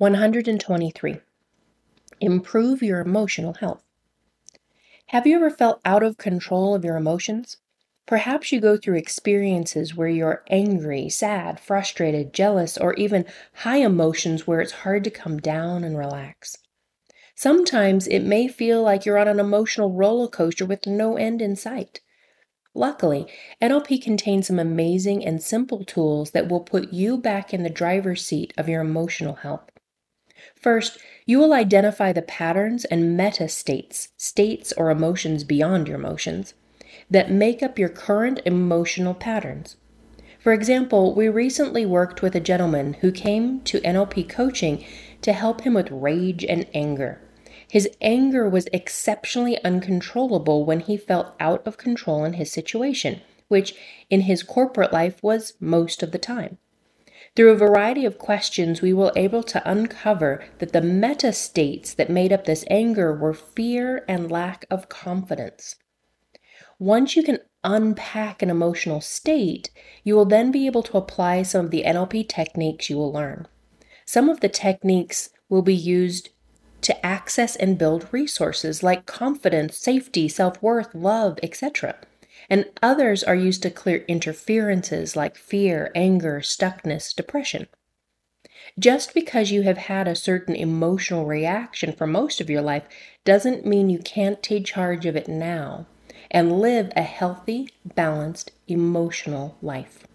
123. Improve your emotional health. Have you ever felt out of control of your emotions? Perhaps you go through experiences where you're angry, sad, frustrated, jealous, or even high emotions where it's hard to come down and relax. Sometimes it may feel like you're on an emotional roller coaster with no end in sight. Luckily, NLP contains some amazing and simple tools that will put you back in the driver's seat of your emotional health. First, you will identify the patterns and meta states, states or emotions beyond your emotions, that make up your current emotional patterns. For example, we recently worked with a gentleman who came to NLP coaching to help him with rage and anger. His anger was exceptionally uncontrollable when he felt out of control in his situation, which in his corporate life was most of the time. Through a variety of questions, we were able to uncover that the meta states that made up this anger were fear and lack of confidence. Once you can unpack an emotional state, you will then be able to apply some of the NLP techniques you will learn. Some of the techniques will be used to access and build resources like confidence, safety, self worth, love, etc and others are used to clear interferences like fear, anger, stuckness, depression. Just because you have had a certain emotional reaction for most of your life doesn't mean you can't take charge of it now and live a healthy, balanced, emotional life.